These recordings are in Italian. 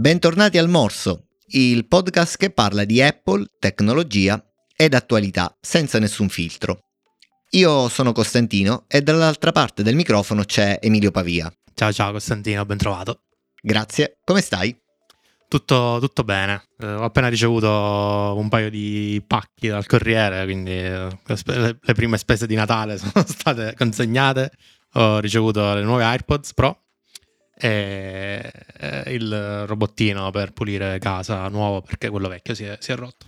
Bentornati al Morso, il podcast che parla di Apple, tecnologia ed attualità senza nessun filtro. Io sono Costantino e dall'altra parte del microfono c'è Emilio Pavia. Ciao ciao Costantino, ben trovato. Grazie, come stai? Tutto, tutto bene, eh, ho appena ricevuto un paio di pacchi dal corriere, quindi eh, le, le prime spese di Natale sono state consegnate, ho ricevuto le nuove AirPods Pro e il robottino per pulire casa nuovo perché quello vecchio si è, si è rotto.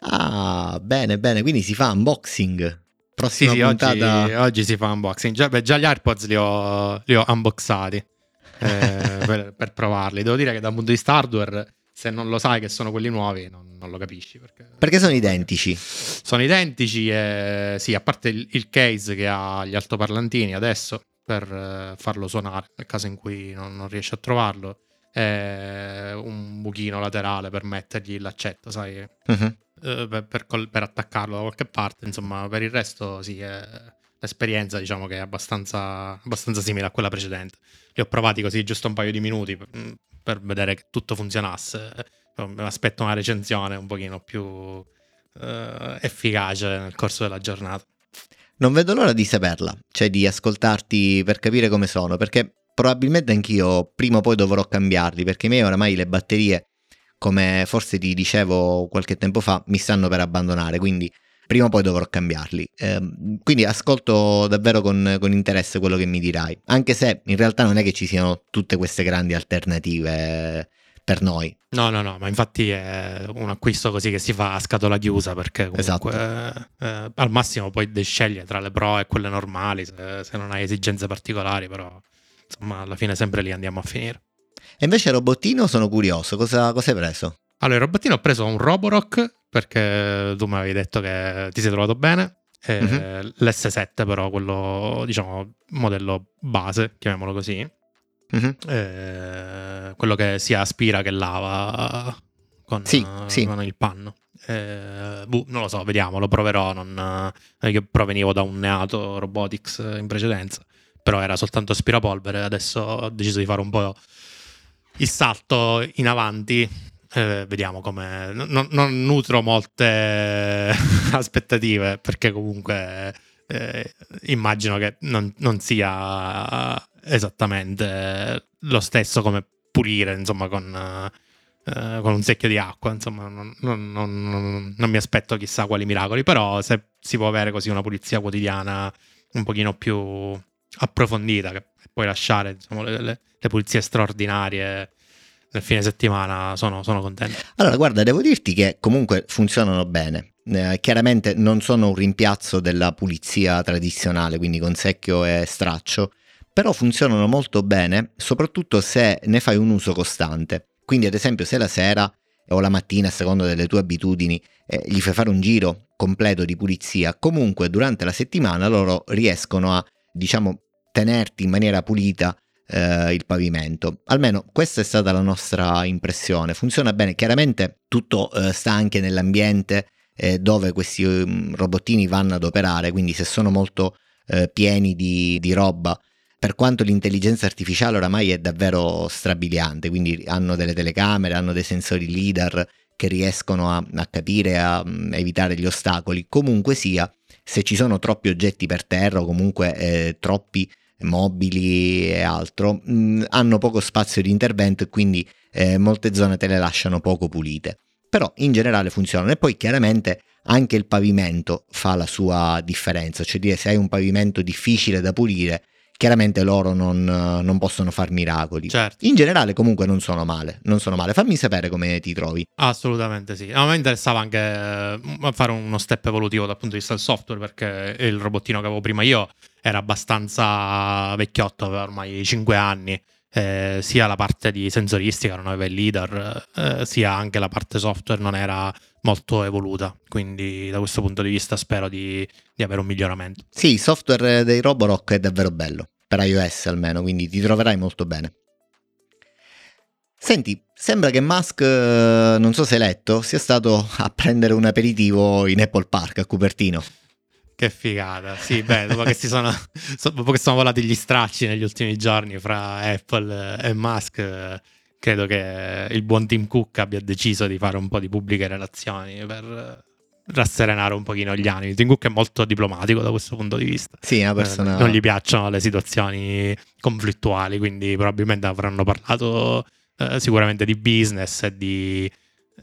Ah, bene, bene, quindi si fa unboxing. Prossima sì, sì puntata... oggi, oggi, si fa unboxing. Già, beh, già gli AirPods li ho, li ho unboxati eh, per, per, provarli. Devo dire che da un punto di vista hardware, se non lo sai che sono quelli nuovi, non, non lo capisci. Perché... perché sono identici. Sono identici e sì, a parte il, il case che ha gli altoparlantini adesso, per eh, farlo suonare nel caso in cui non, non riesci a trovarlo. E un buchino laterale per mettergli l'accetto, sai, uh-huh. per, per, per, attaccarlo da qualche parte. Insomma, per il resto, sì, è, l'esperienza diciamo che è abbastanza, abbastanza, simile a quella precedente. Li ho provati così giusto un paio di minuti per, per vedere che tutto funzionasse. Mi aspetto una recensione un pochino più uh, efficace nel corso della giornata. Non vedo l'ora di saperla, cioè di ascoltarti per capire come sono, perché probabilmente anch'io prima o poi dovrò cambiarli, perché i miei oramai le batterie, come forse ti dicevo qualche tempo fa, mi stanno per abbandonare, quindi prima o poi dovrò cambiarli. Eh, quindi ascolto davvero con, con, interesse quello che mi dirai, anche se in realtà non è che ci siano tutte queste grandi alternative per noi. No, no, no, ma infatti è un acquisto così che si fa a scatola chiusa perché comunque esatto. eh, al massimo puoi scegliere tra le pro e quelle normali se, se, non hai esigenze particolari, però insomma alla fine sempre lì andiamo a finire. E invece robottino sono curioso, cosa, cosa hai preso? Allora, il robottino ho preso un Roborock perché tu mi avevi detto che ti sei trovato bene. Mm-hmm. L'S7 però, quello diciamo modello base, chiamiamolo così Mm-hmm. Eh, quello che si aspira che lava con, sì, uh, sì. con il panno. Eh, buh, non lo so, vediamo, lo proverò. Non, è che provenivo da un neato robotics in precedenza, però era soltanto aspirapolvere. Adesso ho deciso di fare un po' il salto in avanti. Eh, vediamo come. Non, non, nutro molte aspettative perché comunque eh, immagino che non, non sia esattamente lo stesso come pulire, insomma, con, uh, con un secchio di acqua. Insomma, non, non, non, non, mi aspetto chissà quali miracoli, però se si può avere così una pulizia quotidiana un pochino più approfondita, che puoi lasciare diciamo, le, le, le pulizie straordinarie nel fine settimana sono, sono, contento. Allora, guarda, devo dirti che comunque funzionano bene. Eh, chiaramente non sono un rimpiazzo della pulizia tradizionale, quindi con secchio e straccio, però funzionano molto bene, soprattutto se ne fai un uso costante. Quindi ad esempio se la sera o la mattina, a seconda delle tue abitudini, eh, gli fai fare un giro completo di pulizia, comunque durante la settimana loro riescono a, diciamo, tenerti in maniera pulita eh, il pavimento. Almeno questa è stata la nostra impressione. Funziona bene, chiaramente tutto eh, sta anche nell'ambiente eh, dove questi um, robottini vanno ad operare, quindi se sono molto eh, pieni di, di roba per quanto l'intelligenza artificiale oramai è davvero strabiliante, quindi hanno delle telecamere, hanno dei sensori LIDAR che riescono a, a capire, a, mm, evitare gli ostacoli, comunque sia, se ci sono troppi oggetti per terra o comunque eh, troppi mobili e altro, mh, mm, hanno poco spazio di intervento e quindi eh, molte zone te le lasciano poco pulite. Però in generale funzionano e poi chiaramente anche il pavimento fa la sua differenza, cioè dire se hai un pavimento difficile da pulire chiaramente loro non, non, possono far miracoli. Certo. In generale comunque non sono male, non sono male. Fammi sapere come ti trovi. Assolutamente sì. A me interessava anche eh, fare uno step evolutivo dal punto di vista del software perché il robottino che avevo prima io era abbastanza vecchiotto, aveva ormai 5 anni. Eh, sia la parte di sensoristica non aveva il leader, eh, sia anche la parte software non era molto evoluta. Quindi, da questo punto di vista, spero di, di avere un miglioramento. Sì, il software dei Roborock è davvero bello, per iOS almeno, quindi ti troverai molto bene. Senti, sembra che Musk, eh, non so se hai letto, sia stato a prendere un aperitivo in Apple Park a Cupertino. Che figata, sì, beh, dopo che, sono, dopo che sono volati gli stracci negli ultimi giorni fra Apple e Musk, credo che il buon Tim Cook abbia deciso di fare un po' di pubbliche relazioni per rasserenare un pochino gli animi. Tim Cook è molto diplomatico da questo punto di vista. Sì, una persona... Eh, non gli piacciono le situazioni conflittuali, quindi probabilmente avranno parlato eh, sicuramente di business e di...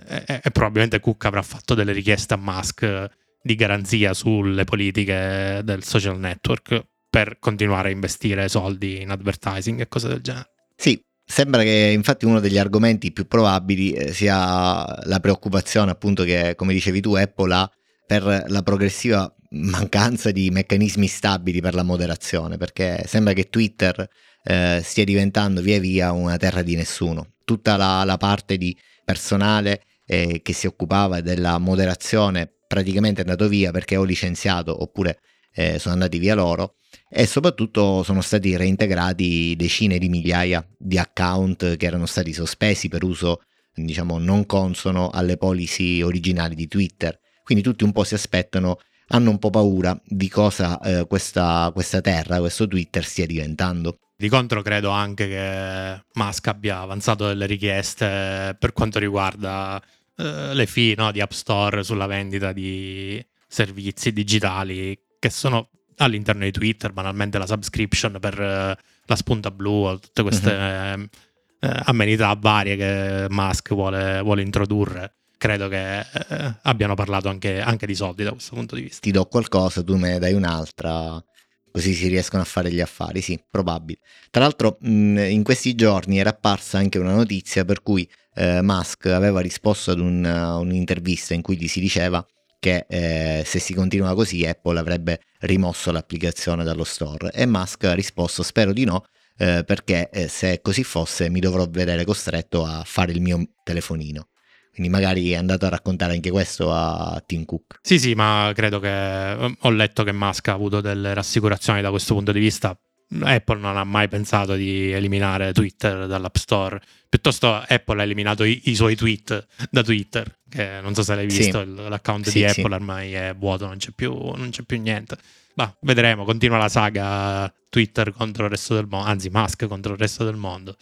E, e, probabilmente Cook avrà fatto delle richieste a Musk di garanzia sulle politiche del social network per continuare a investire soldi in advertising e cose del genere. Sì, Sembra che infatti uno degli argomenti più probabili eh, sia la preoccupazione appunto che, come dicevi tu, Apple ha per la progressiva mancanza di meccanismi stabili per la moderazione, perché sembra che Twitter eh, stia diventando via via una terra di nessuno. Tutta la, la parte di personale eh, che si occupava della moderazione praticamente è andato via perché ho licenziato oppure eh, sono andati via loro e soprattutto sono stati reintegrati decine di migliaia di account che erano stati sospesi per uso diciamo non consono alle policy originali di Twitter. Quindi tutti un po' si aspettano, hanno un po' paura di cosa eh, questa, questa terra, questo Twitter stia diventando. Di contro credo anche che Musk abbia avanzato delle richieste per quanto riguarda eh, le fee no, di App Store sulla vendita di servizi digitali che sono all'interno di Twitter, banalmente la subscription per uh, la spunta blu o tutte queste mm-hmm. uh, amenità varie che Musk vuole, vuole introdurre. Credo che uh, abbiano parlato anche, anche, di soldi da questo punto di vista. Ti do qualcosa, tu me ne dai un'altra, così si riescono a fare gli affari. Sì, probabile. Tra l'altro, mh, in questi giorni era apparsa anche una notizia per cui Musk aveva risposto ad un, un'intervista in cui gli si diceva che eh, se si continua così Apple avrebbe rimosso l'applicazione dallo store e Musk ha risposto spero di no eh, perché eh, se così fosse mi dovrò vedere costretto a fare il mio telefonino. Quindi magari è andato a raccontare anche questo a Tim Cook. Sì, sì, ma credo che ho letto che Musk ha avuto delle rassicurazioni da questo punto di vista Apple non ha mai pensato di eliminare Twitter dall'App Store. Piuttosto Apple ha eliminato i, i suoi tweet da Twitter, che non so se l'hai visto, sì. l'account sì, di Apple sì. ormai è vuoto, non c'è più, non c'è più niente. Ma vedremo, continua la saga Twitter contro il resto del mondo, anzi Musk contro il resto del mondo.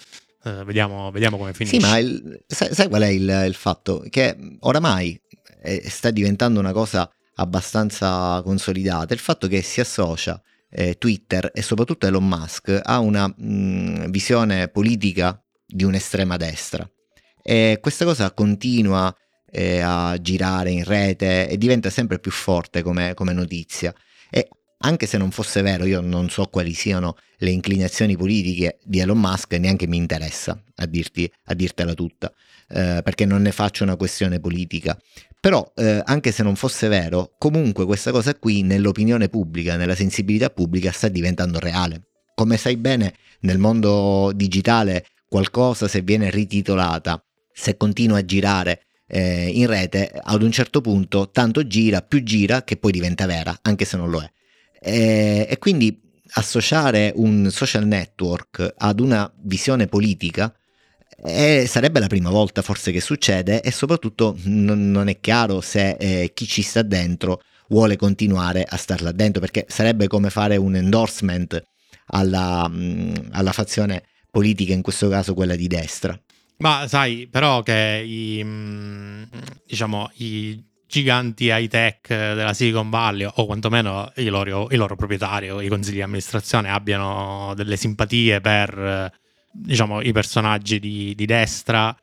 Uh, vediamo, vediamo, come finisce. Sì, ma il, sai, sai, qual è il, il fatto? Che oramai è, sta diventando una cosa abbastanza consolidata, il fatto che si associa eh, Twitter e soprattutto Elon Musk ha una mh, mm, visione politica di un'estrema destra e questa cosa continua eh, a girare in rete e diventa sempre più forte come, come notizia e anche se non fosse vero, io non so quali siano le inclinazioni politiche di Elon Musk, neanche mi interessa a, dirti, a dirtela tutta, eh, perché non ne faccio una questione politica. Però, eh, anche se non fosse vero, comunque questa cosa qui nell'opinione pubblica, nella sensibilità pubblica, sta diventando reale. Come sai bene, nel mondo digitale qualcosa se viene rititolata, se continua a girare eh, in rete, ad un certo punto tanto gira, più gira, che poi diventa vera, anche se non lo è. E, e quindi associare un social network ad una visione politica e sarebbe la prima volta forse che succede e soprattutto n- non è chiaro se eh, chi ci sta dentro vuole continuare a starla dentro perché sarebbe come fare un endorsement alla, mm, alla fazione politica, in questo caso quella di destra. Ma sai però che i, mm, diciamo, i giganti high tech della Silicon Valley o quantomeno i loro, i loro proprietari o i consigli di amministrazione abbiano delle simpatie per diciamo, i personaggi di, di, destra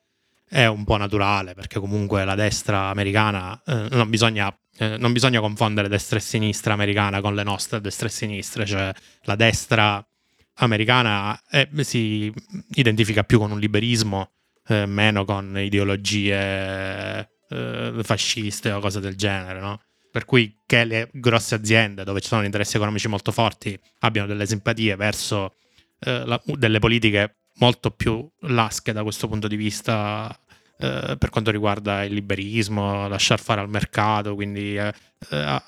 è un po' naturale, perché comunque la destra americana eh, non, bisogna, eh, non bisogna confondere destra e sinistra americana con le nostre destra e sinistra, cioè la destra americana è, si identifica più con un liberismo, eh, meno con ideologie eh, fasciste o cose del genere, no? Per cui che le grosse aziende dove ci sono interessi economici molto forti abbiano delle simpatie verso eh, la, delle politiche molto più lasche da questo punto di vista eh, per quanto riguarda il liberismo, lasciar fare al mercato, quindi eh, eh,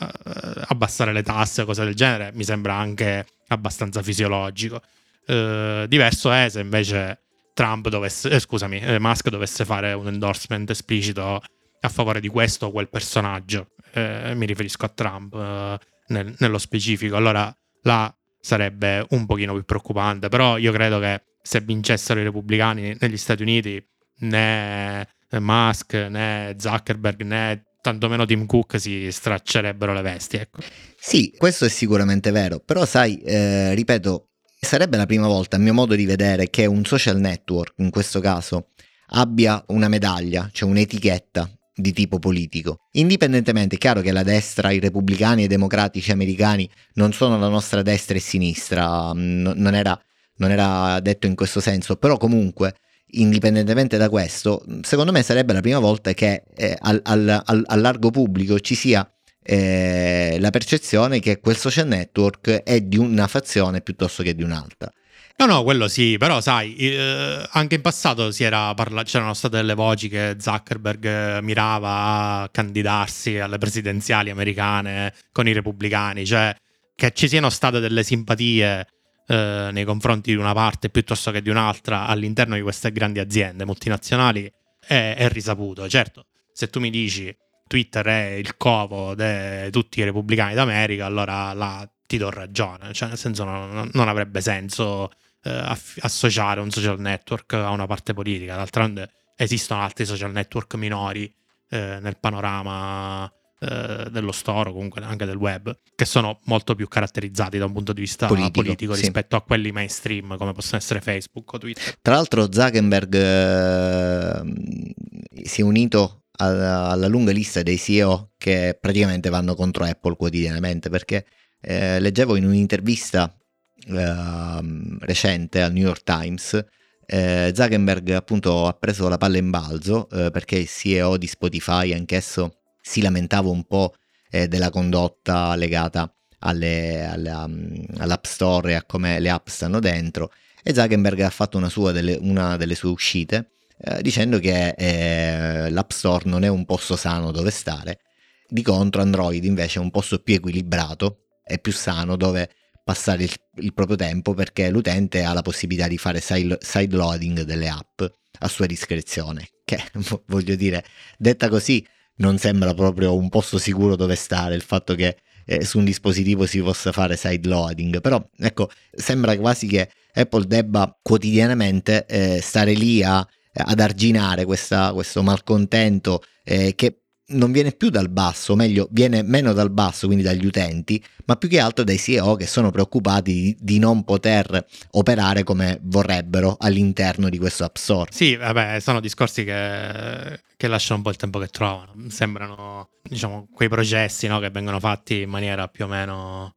abbassare le tasse, cose del genere, mi sembra anche abbastanza fisiologico. Eh, diverso è se invece Trump dovesse, eh, scusami, eh, Musk dovesse fare un endorsement esplicito a favore di questo o quel personaggio. mi riferisco a Trump nel, nello specifico. Allora là sarebbe un pochino più preoccupante, però io credo che se vincessero i repubblicani negli Stati Uniti né Musk né Zuckerberg né tantomeno Tim Cook si straccerebbero le vesti. Ecco. Sì, questo è sicuramente vero, però sai, eh, ripeto, sarebbe la prima volta, a mio modo di vedere, che un social network, in questo caso, abbia una medaglia, cioè un'etichetta di tipo politico. Indipendentemente, è chiaro che la destra, i repubblicani e i democratici americani non sono la nostra destra e sinistra, mm, non era, non era detto in questo senso, però comunque indipendentemente da questo, secondo me sarebbe la prima volta che eh, al, al, al, largo pubblico ci sia eh, la percezione che quel social network è di una fazione piuttosto che di un'altra. No, no, quello sì, però sai, eh, anche in passato parla- c'erano state delle voci che Zuckerberg eh, mirava a candidarsi alle presidenziali americane con i repubblicani, cioè che ci siano state delle simpatie eh, nei confronti di una parte piuttosto che di un'altra all'interno di queste grandi aziende multinazionali è, è risaputo. Certo, se tu mi dici Twitter è il covo di tutti i repubblicani d'America, allora là ti do ragione, cioè nel senso non, non avrebbe senso eh, associare un social network a una parte politica, d'altronde esistono altri social network minori eh, nel panorama eh, dello store, comunque anche del web, che sono molto più caratterizzati da un punto di vista politico, politico rispetto sì. a quelli mainstream come possono essere Facebook o Twitter. Tra l'altro Zuckerberg eh, si è unito alla, alla, lunga lista dei CEO che praticamente vanno contro Apple quotidianamente perché eh, leggevo in un'intervista ehm, recente al New York Times eh, Zuckerberg appunto ha preso la palla in balzo eh, perché il CEO di Spotify anch'esso si lamentava un po' eh, della condotta legata alle, alle, um, all'App Store e a come le app stanno dentro e Zuckerberg ha fatto una, delle, una delle sue uscite eh, dicendo che eh, l'App Store non è un posto sano dove stare, di contro Android invece è un posto più equilibrato e più sano dove passare il, il, proprio tempo perché l'utente ha la possibilità di fare side, side loading delle app a sua discrezione, che voglio dire, detta così non sembra proprio un posto sicuro dove stare il fatto che eh, su un dispositivo si possa fare side loading, però ecco, sembra quasi che Apple debba quotidianamente eh, stare lì a, ad arginare questa, questo malcontento eh, che non viene più dal basso, o meglio, viene meno dal basso, quindi dagli utenti, ma più che altro dai CEO che sono preoccupati di, non poter operare come vorrebbero all'interno di questo App Store. Sì, vabbè, sono discorsi che, che lasciano un po' il tempo che trovano. Sembrano, diciamo, quei processi no, che vengono fatti in maniera più o meno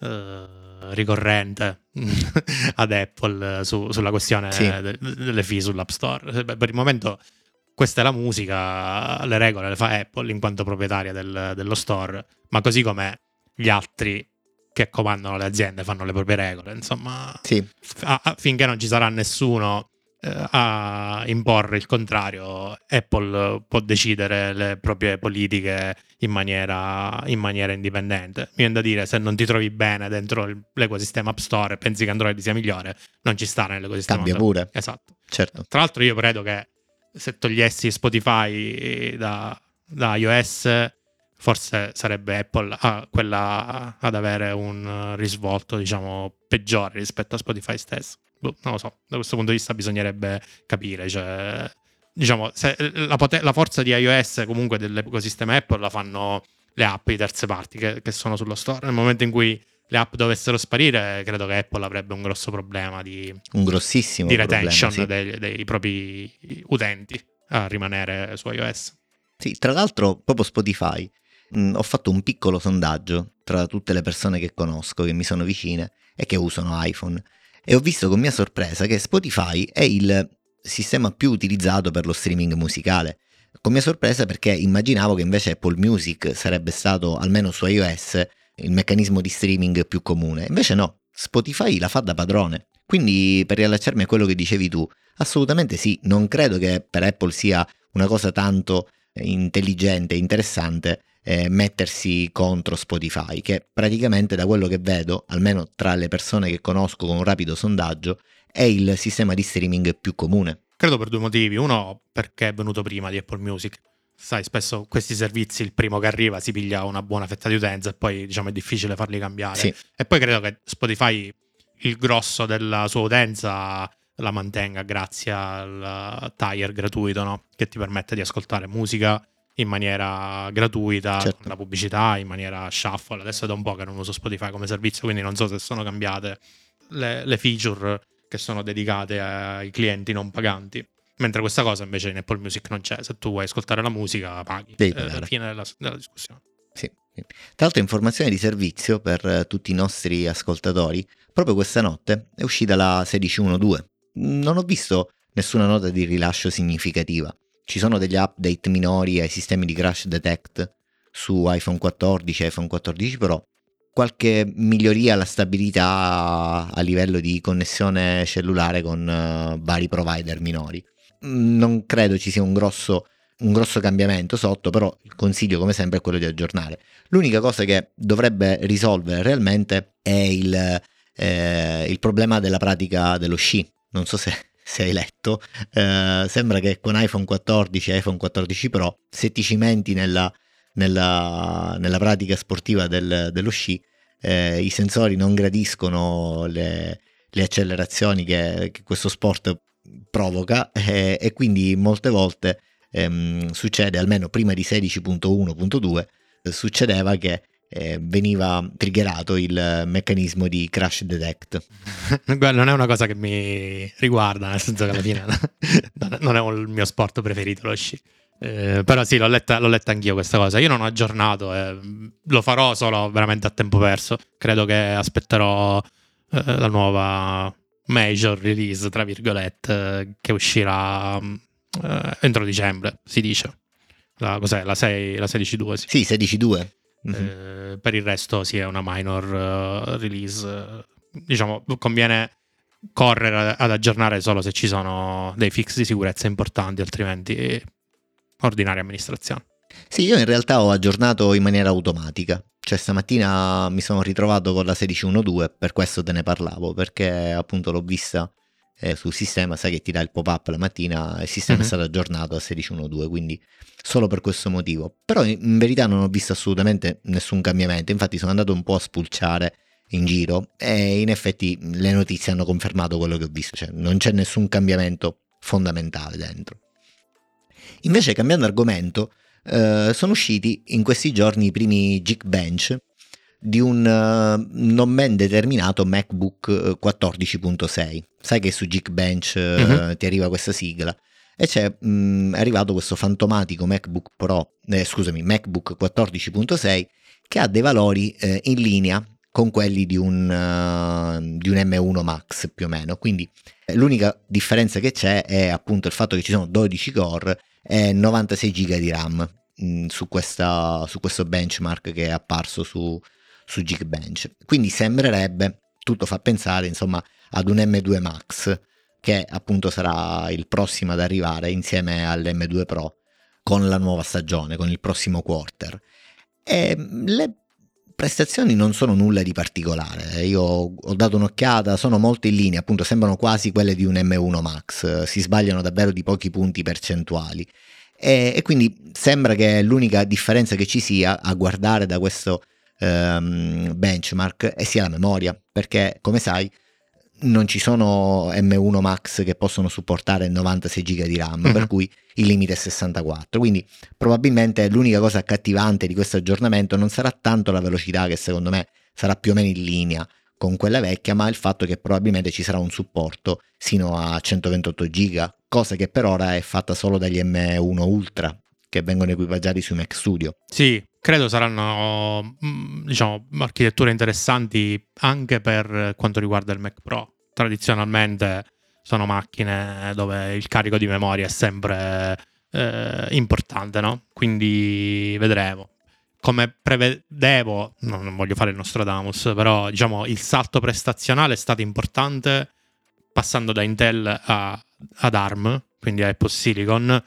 eh, ricorrente ad Apple su, sulla questione sì. de, delle fee sull'App Store. Per il momento questa è la musica, le regole le fa Apple in quanto proprietaria del, dello store, ma così come gli altri che comandano le aziende fanno le proprie regole, insomma, sì. a, finché non ci sarà nessuno eh, a imporre il contrario, Apple può decidere le proprie politiche in maniera, in maniera indipendente. Mi viene da dire, se non ti trovi bene dentro l'ecosistema App Store e pensi che Android sia migliore, non ci sta nell'ecosistema. Cambia pure. Esatto. Certo. Tra l'altro io credo che se togliessi Spotify da, da iOS, forse sarebbe Apple ah, quella ad avere un risvolto, diciamo, peggiore rispetto a Spotify stesso. Boh, non lo so, da questo punto di vista bisognerebbe capire, cioè, diciamo, la, poten- la, forza di iOS comunque dell'ecosistema Apple la fanno le app di terze parti che, che sono sullo store. Nel momento in cui le app dovessero sparire, credo che Apple avrebbe un grosso problema di, un grossissimo di retention problema, sì. dei, dei, propri utenti a rimanere su iOS. Sì, tra l'altro, proprio Spotify, mh, ho fatto un piccolo sondaggio tra tutte le persone che conosco, che mi sono vicine e che usano iPhone, e ho visto con mia sorpresa che Spotify è il sistema più utilizzato per lo streaming musicale. Con mia sorpresa perché immaginavo che invece Apple Music sarebbe stato, almeno su iOS, il meccanismo di streaming più comune. Invece no, Spotify la fa da padrone. Quindi per riallacciarmi a quello che dicevi tu, assolutamente sì, non credo che per Apple sia una cosa tanto intelligente e interessante eh, mettersi contro Spotify, che praticamente da quello che vedo, almeno tra le persone che conosco con un rapido sondaggio, è il sistema di streaming più comune. Credo per due motivi. Uno, perché è venuto prima di Apple Music sai, spesso questi servizi, il primo che arriva si piglia una buona fetta di utenza e poi diciamo è difficile farli cambiare. Sì. E poi credo che Spotify, il grosso della sua utenza la mantenga grazie al tire gratuito, no? Che ti permette di ascoltare musica in maniera gratuita, certo. la pubblicità in maniera shuffle. Adesso è da un po' che non uso Spotify come servizio, quindi non so se sono cambiate le, le feature che sono dedicate ai clienti non paganti. Mentre questa cosa invece in Apple Music non c'è. Se tu vuoi ascoltare la musica, paghi. Devi eh, alla fine della, della discussione. Sì. Tra l'altro, informazione di servizio per eh, tutti i nostri ascoltatori. Proprio questa notte è uscita la 16.1.2. Non ho visto nessuna nota di rilascio significativa. Ci sono degli update minori ai sistemi di crash detect su iPhone 14 e iPhone 14 Pro. Qualche miglioria alla stabilità a livello di connessione cellulare con uh, vari provider minori. Non credo ci sia un grosso un grosso cambiamento sotto, però il consiglio come sempre è quello di aggiornare. L'unica cosa che dovrebbe risolvere realmente è il, eh, il problema della pratica dello sci. Non so se, se hai letto, eh, sembra che con iPhone 14 e iPhone 14 Pro, se ti cimenti nella, nella, nella pratica sportiva del, dello sci, eh, i sensori non gradiscono le, le accelerazioni che, che, questo sport provoca e, e quindi molte volte ehm, succede, almeno prima di 16.1.2, eh, succedeva che eh, veniva triggerato il meccanismo di crash detect. non è una cosa che mi riguarda, nel senso che alla fine non è il mio sport preferito lo sci. Eh, però sì, l'ho letta, l'ho letta, anch'io questa cosa. Io non ho aggiornato, eh, lo farò solo veramente a tempo perso. Credo che aspetterò eh, la nuova major release, tra virgolette, che uscirà eh, entro dicembre, si dice. La, cos'è? La, 6, la 16.2? Sì, sì 16.2. Mm-hmm. Eh, per il resto sì, è una minor uh, release. Diciamo, conviene correre ad aggiornare solo se ci sono dei fix di sicurezza importanti, altrimenti ordinaria amministrazione. Sì, io in realtà ho aggiornato in maniera automatica. Cioè stamattina mi sono ritrovato con la 16.1.2, per questo te ne parlavo, perché appunto l'ho vista eh, sul sistema, sai che ti dà il pop-up la mattina, il sistema uh-huh. è stato aggiornato a 16.1.2, quindi solo per questo motivo. Però in verità non ho visto assolutamente nessun cambiamento, infatti sono andato un po' a spulciare in giro e in effetti le notizie hanno confermato quello che ho visto, cioè non c'è nessun cambiamento fondamentale dentro. Invece cambiando argomento, eh, sono usciti in questi giorni i primi Geekbench di un uh, non ben determinato MacBook 14.6. Eh, Sai che su Geekbench uh, uh-huh. ti arriva questa sigla e c'è mh, mm, è arrivato questo fantomatico MacBook Pro, eh, scusami, MacBook 14.6 che ha dei valori eh, in linea con quelli di un, uh, di un, M1 Max più o meno. Quindi l'unica differenza che c'è è appunto il fatto che ci sono 12 core e 96 GB di RAM mh, mm, su, questa, su questo benchmark che è apparso su, su Geekbench. Quindi sembrerebbe, tutto fa pensare insomma ad un M2 Max che appunto sarà il prossimo ad arrivare insieme all'M2 Pro con la nuova stagione, con il prossimo quarter. E le prestazioni non sono nulla di particolare, io ho dato un'occhiata, sono molto in linea, appunto sembrano quasi quelle di un M1 Max, si sbagliano davvero di pochi punti percentuali. E, e quindi sembra che l'unica differenza che ci sia a guardare da questo ehm, benchmark sia la memoria, perché come sai non ci sono M1 Max che possono supportare 96 GB di RAM, uh-huh. per mhm. cui il limite è 64. Quindi probabilmente l'unica cosa accattivante di questo aggiornamento non sarà tanto la velocità che secondo me sarà più o meno in linea con quella vecchia, ma il fatto che probabilmente ci sarà un supporto sino a 128 GB, cosa che per ora è fatta solo dagli M1 Ultra che vengono equipaggiati sui Mac Studio. Sì, credo saranno mm, diciamo, architetture interessanti anche per quanto riguarda il Mac Pro. Tradizionalmente sono macchine dove il carico di memoria è sempre eh, importante, no? Quindi vedremo. Come prevedevo, non voglio fare il Nostradamus, però diciamo il salto prestazionale è stato importante passando da Intel a, ad ARM, quindi a Apple Silicon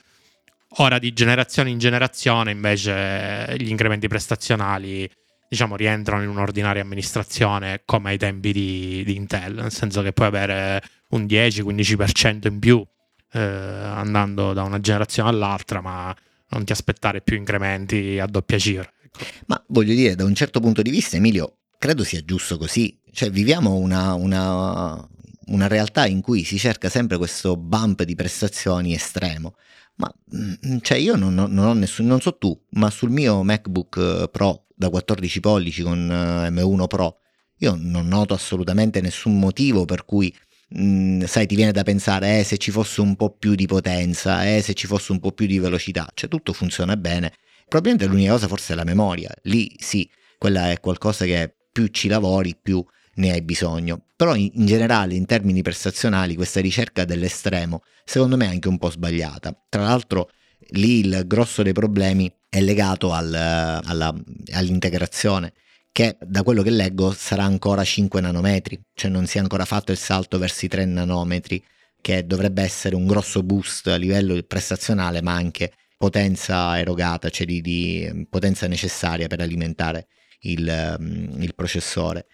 Ora di generazione in generazione invece gli incrementi prestazionali diciamo rientrano in un'ordinaria amministrazione come ai tempi di, di Intel, nel senso che puoi avere un 10-15% in più eh, andando da una generazione all'altra, ma non ti aspettare più incrementi a doppia cifra. Ecco. Ma voglio dire, da un certo punto di vista, Emilio, credo sia giusto così. Cioè, viviamo una, una, una realtà in cui si cerca sempre questo bump di prestazioni estremo. Ma mm, cioè io non, non ho nessun, non so tu, ma sul mio MacBook eh, Pro da 14 pollici con eh, M1 Pro, io non noto assolutamente nessun motivo per cui Mm, sai, ti viene da pensare, eh, se ci fosse un po' più di potenza, eh, se ci fosse un po' più di velocità, cioè tutto funziona bene. Probabilmente l'unica cosa forse è la memoria, lì sì, quella è qualcosa che più ci lavori, più ne hai bisogno. Però in, in, generale, in termini prestazionali, questa ricerca dell'estremo, secondo me è anche un po' sbagliata. Tra l'altro, lì il grosso dei problemi è legato al, alla, all'integrazione che da quello che leggo sarà ancora 5 nanometri, cioè non si è ancora fatto il salto verso i 3 nanometri, che dovrebbe essere un grosso boost a livello prestazionale, ma anche potenza erogata, cioè di, di potenza necessaria per alimentare il, il processore.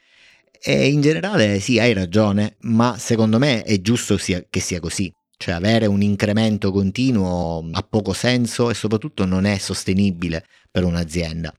E in generale sì, hai ragione, ma secondo me è giusto sia, che sia così. Cioè avere un incremento continuo ha poco senso e soprattutto non è sostenibile per un'azienda.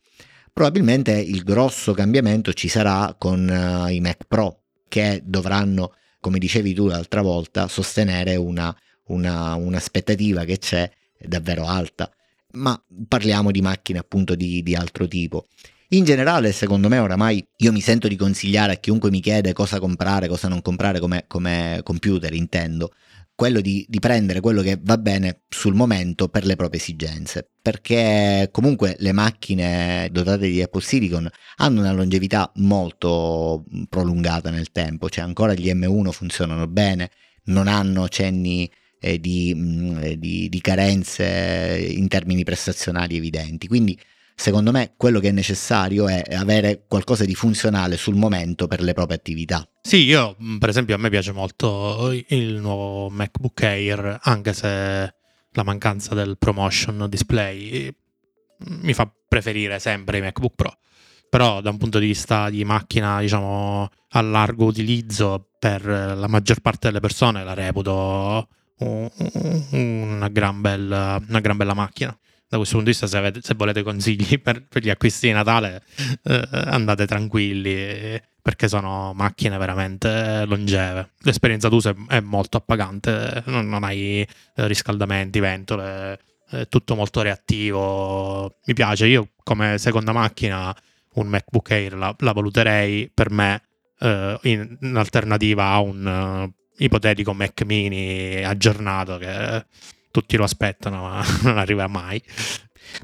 Probabilmente il grosso cambiamento ci sarà con uh, i Mac Pro che dovranno, come dicevi tu l'altra volta, sostenere una, una, un'aspettativa che c'è davvero alta. Ma parliamo di macchine appunto di, di altro tipo. In generale, secondo me, oramai io mi sento di consigliare a chiunque mi chiede cosa comprare, cosa non comprare come, come computer, intendo quello di, di, prendere quello che va bene sul momento per le proprie esigenze, perché comunque le macchine dotate di Apple Silicon hanno una longevità molto prolungata nel tempo, cioè ancora gli M1 funzionano bene, non hanno cenni eh, di, mm, di, di carenze in termini prestazionali evidenti, quindi secondo me quello che è necessario è avere qualcosa di funzionale sul momento per le proprie attività. Sì, io mm, per esempio a me piace molto il nuovo MacBook Air, anche se la mancanza del promotion display mm, mi fa preferire sempre i MacBook Pro. Però da un punto di vista di macchina, diciamo, a largo utilizzo per la maggior parte delle persone la reputo una gran bella, una gran bella macchina da questo punto di vista, se, avete, se volete consigli per, per, gli acquisti di Natale, eh, andate tranquilli perché sono macchine veramente longeve. L'esperienza d'uso è, è molto appagante, non, non hai eh, riscaldamenti, ventole, è tutto molto reattivo. Mi piace, io come seconda macchina un MacBook Air la, la valuterei per me eh, in, in, alternativa a un uh, ipotetico Mac mini aggiornato che tutti lo aspettano, ma non arriva mai.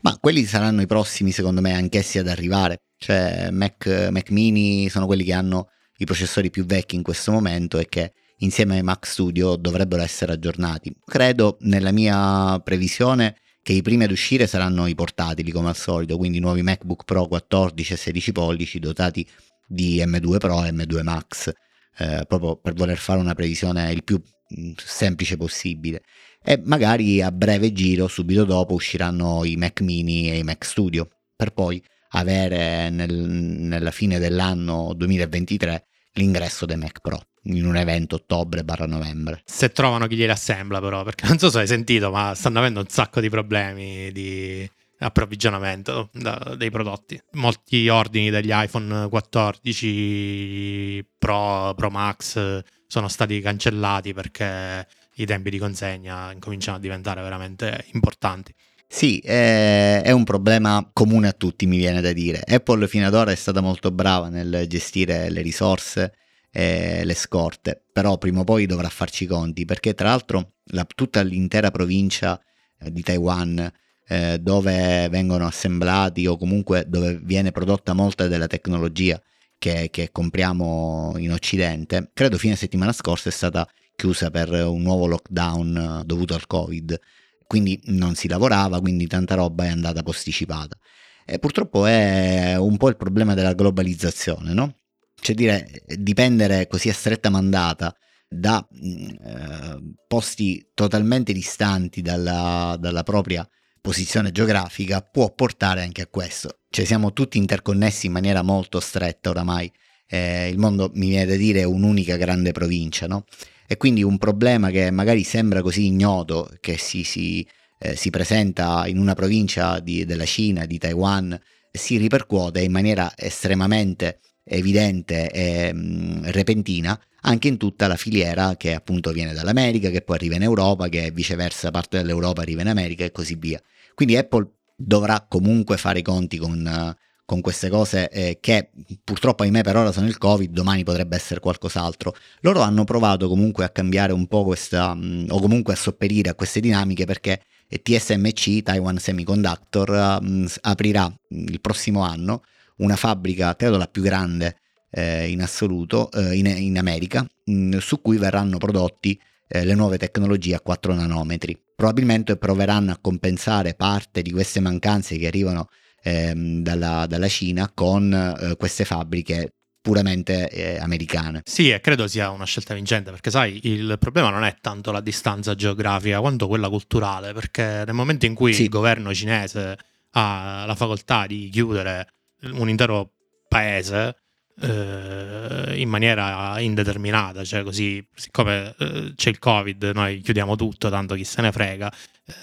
Ma quelli saranno i prossimi, secondo me, anch'essi ad arrivare. Cioè, Mac, Mac mini sono quelli che hanno i processori più vecchi in questo momento e che insieme ai Mac Studio dovrebbero essere aggiornati. Credo, nella mia previsione, che i primi ad uscire saranno i portatili, come al solito, quindi nuovi MacBook Pro 14 e 16 pollici dotati di M2 Pro e M2 Max, eh, proprio per voler fare una previsione il più mm, semplice possibile e magari a breve giro, subito dopo, usciranno i Mac mini e i Mac Studio, per poi avere nel, nella fine dell'anno 2023 l'ingresso dei Mac Pro in un evento ottobre-novembre. Se trovano chi glieli assembla però, perché non so se hai sentito, ma stanno avendo un sacco di problemi di approvvigionamento da, dei prodotti. Molti ordini degli iPhone 14 Pro, Pro Max sono stati cancellati perché i tempi di consegna incominciano a diventare veramente importanti. Sì, è, un problema comune a tutti, mi viene da dire. Apple fino ad ora è stata molto brava nel gestire le risorse e le scorte, però prima o poi dovrà farci i conti, perché tra l'altro la, tutta l'intera provincia eh, di Taiwan, eh, dove vengono assemblati o comunque dove viene prodotta molta della tecnologia che, che compriamo in Occidente, credo fine settimana scorsa è stata chiusa per un nuovo lockdown eh, dovuto al Covid, quindi non si lavorava, quindi tanta roba è andata posticipata. E purtroppo è un po' il problema della globalizzazione, no? Cioè dire, dipendere così a stretta mandata da mm, eh, posti totalmente distanti dalla, dalla propria posizione geografica può portare anche a questo. Cioè siamo tutti interconnessi in maniera molto stretta oramai. Eh, il mondo, mi viene da dire, è un'unica grande provincia, no? E quindi un problema che magari sembra così ignoto, che si, si, eh, si presenta in una provincia di, della Cina, di Taiwan, si ripercuote in maniera estremamente evidente e mh, repentina anche in tutta la filiera che appunto viene dall'America, che poi arriva in Europa, che viceversa parte dell'Europa arriva in America e così via. Quindi Apple dovrà comunque fare i conti con, con queste cose eh, che purtroppo ahimè per ora sono il Covid, domani potrebbe essere qualcos'altro. Loro hanno provato comunque a cambiare un po' questa, mh, o comunque a sopperire a queste dinamiche perché TSMC, Taiwan Semiconductor, mh, aprirà il prossimo anno una fabbrica, credo la più grande eh, in assoluto, eh, in, in, America, mh, su cui verranno prodotti eh, le nuove tecnologie a 4 nanometri. Probabilmente proveranno a compensare parte di queste mancanze che arrivano ehm, dalla, dalla, Cina con eh, queste fabbriche puramente eh, americane. Sì, e credo sia una scelta vincente perché sai, il problema non è tanto la distanza geografica quanto quella culturale, perché nel momento in cui sì. il governo cinese ha la facoltà di chiudere un intero paese eh, in maniera indeterminata, cioè così, siccome eh, c'è il Covid, noi chiudiamo tutto, tanto chi se ne frega.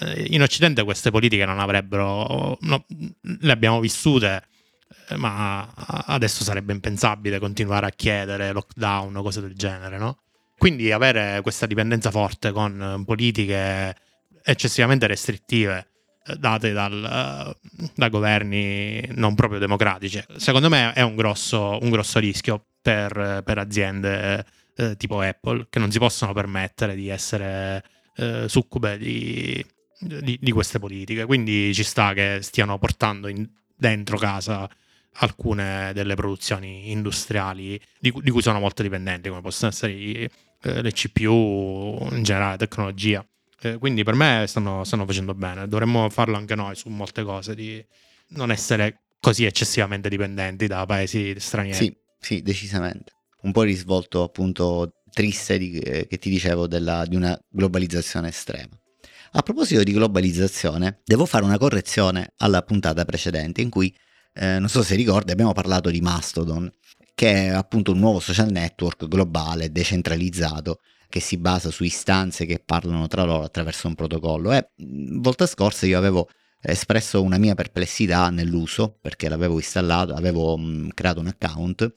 Eh, in Occidente queste politiche non avrebbero, no, le abbiamo vissute, eh, ma adesso sarebbe impensabile continuare a chiedere lockdown o cose del genere, no? Quindi avere questa dipendenza forte con politiche eccessivamente restrittive date dal, da governi non proprio democratici. Secondo me è un grosso, un grosso rischio per, per aziende uh, tipo Apple che non si possono permettere di essere uh, succube di, di, di, queste politiche. Quindi ci sta che stiano portando in, dentro casa alcune delle produzioni industriali di, di, cui sono molto dipendenti, come possono essere le CPU, in generale tecnologia. Eh, quindi per me stanno, stanno, facendo bene. Dovremmo farlo anche noi su molte cose, di non essere così eccessivamente dipendenti da paesi stranieri. Sì, sì, decisamente. Un po' il risvolto appunto triste di, eh, che ti dicevo della, di una globalizzazione estrema. A proposito di globalizzazione, devo fare una correzione alla puntata precedente in cui, eh, non so se ricordi, abbiamo parlato di Mastodon, che è appunto un nuovo social network globale, decentralizzato, che si basa su istanze che parlano tra loro attraverso un protocollo. E volta scorsa io avevo espresso una mia perplessità nell'uso perché l'avevo installato, avevo mh, creato un account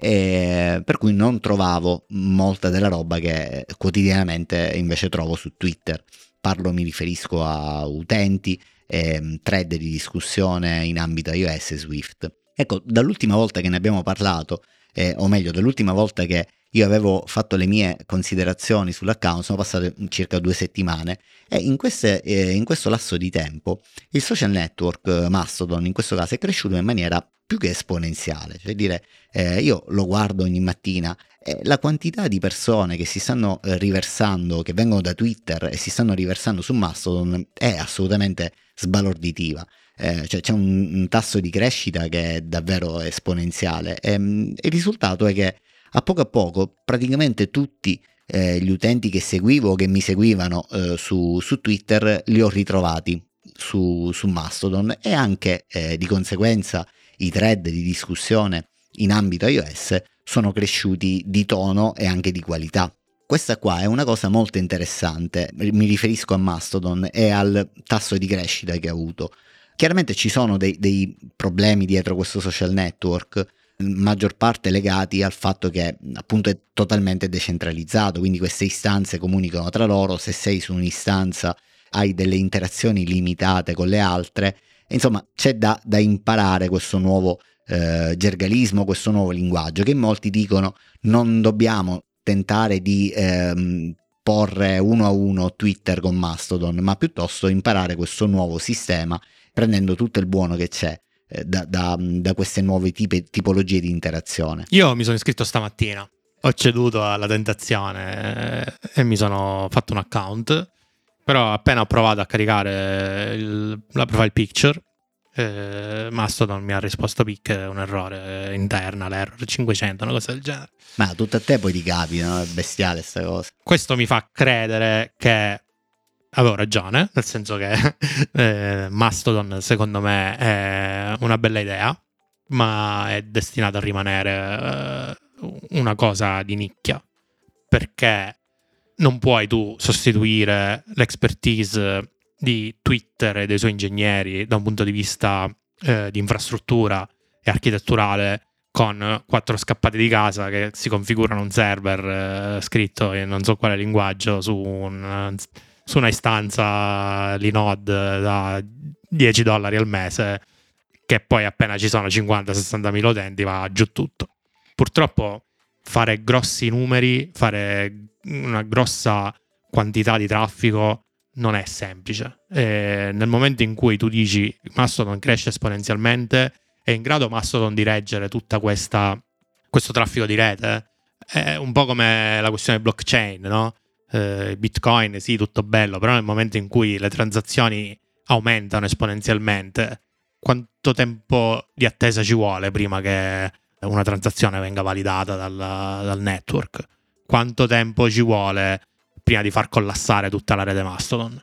per cui non trovavo molta della roba che quotidianamente invece trovo su Twitter. Parlo, mi riferisco a utenti, e, thread di discussione in ambito iOS e Swift. Ecco, dall'ultima volta che ne abbiamo parlato, eh, o meglio, dall'ultima volta che io avevo fatto le mie considerazioni sull'account, sono passate circa due settimane e in, queste, eh, in questo lasso di tempo il social network eh, Mastodon in questo caso è cresciuto in maniera più che esponenziale, cioè dire eh, io lo guardo ogni mattina e la quantità di persone che si stanno eh, riversando, che vengono da Twitter e si stanno riversando su Mastodon è assolutamente sbalorditiva. Eh, cioè c'è un, un, tasso di crescita che è davvero esponenziale e, ehm, il risultato è che a poco a poco praticamente tutti eh, gli utenti che seguivo o che mi seguivano eh, su, su, Twitter li ho ritrovati su, su Mastodon e anche eh, di conseguenza i thread di discussione in ambito iOS sono cresciuti di tono e anche di qualità. Questa qua è una cosa molto interessante, mi riferisco a Mastodon e al tasso di crescita che ha avuto. Chiaramente ci sono dei, dei problemi dietro questo social network, maggior parte legati al fatto che appunto è totalmente decentralizzato, quindi queste istanze comunicano tra loro, se sei su un'istanza hai delle interazioni limitate con le altre, insomma c'è da, da imparare questo nuovo eh, gergalismo, questo nuovo linguaggio che molti dicono non dobbiamo tentare di ehm, porre uno a uno Twitter con Mastodon, ma piuttosto imparare questo nuovo sistema prendendo tutto il buono che c'è da, da, da, queste nuove tipe, tipologie di interazione. Io mi sono iscritto stamattina, ho ceduto alla tentazione eh, e mi sono fatto un account, però appena ho provato a caricare il, la profile picture, eh, Mastodon mi ha risposto pic, un errore interna, l'error 500, una cosa del genere. Ma tutto a te poi ti capita, è bestiale sta cosa. Questo mi fa credere che avevo ragione, nel senso che eh, Mastodon secondo me è una bella idea, ma è destinata a rimanere eh, una cosa di nicchia, perché non puoi tu sostituire l'expertise di Twitter e dei suoi ingegneri da un punto di vista eh, di infrastruttura e architetturale con quattro scappati di casa che si configurano un server eh, scritto in non so quale linguaggio su, un, su una istanza Linode da 10 dollari al mese che poi appena ci sono 50-60 mila utenti va giù tutto. Purtroppo fare grossi numeri, fare una grossa quantità di traffico non è semplice. E nel momento in cui tu dici Mastodon cresce esponenzialmente, è in grado Mastodon di reggere questa questo traffico di rete? È un po' come la questione blockchain, no? Eh, Bitcoin, sì, tutto bello, però nel momento in cui le transazioni aumentano esponenzialmente, quanto tempo di attesa ci vuole prima che una transazione venga validata dal, dal network? Quanto tempo ci vuole prima di far collassare tutta la rete Mastodon?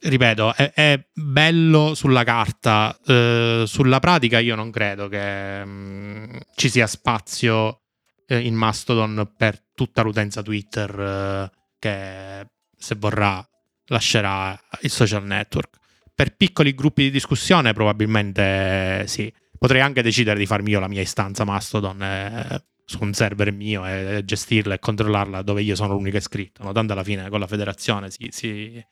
ripeto, è, è, bello sulla carta, eh, sulla pratica io non credo che mh, mm, ci sia spazio eh, in Mastodon per tutta l'utenza Twitter eh, che se vorrà lascerà il social network. Per piccoli gruppi di discussione probabilmente sì. Potrei anche decidere di farmi io la mia istanza Mastodon eh, su un server mio e gestirla e controllarla dove io sono l'unico iscritto. No? Tanto alla fine con la federazione si, si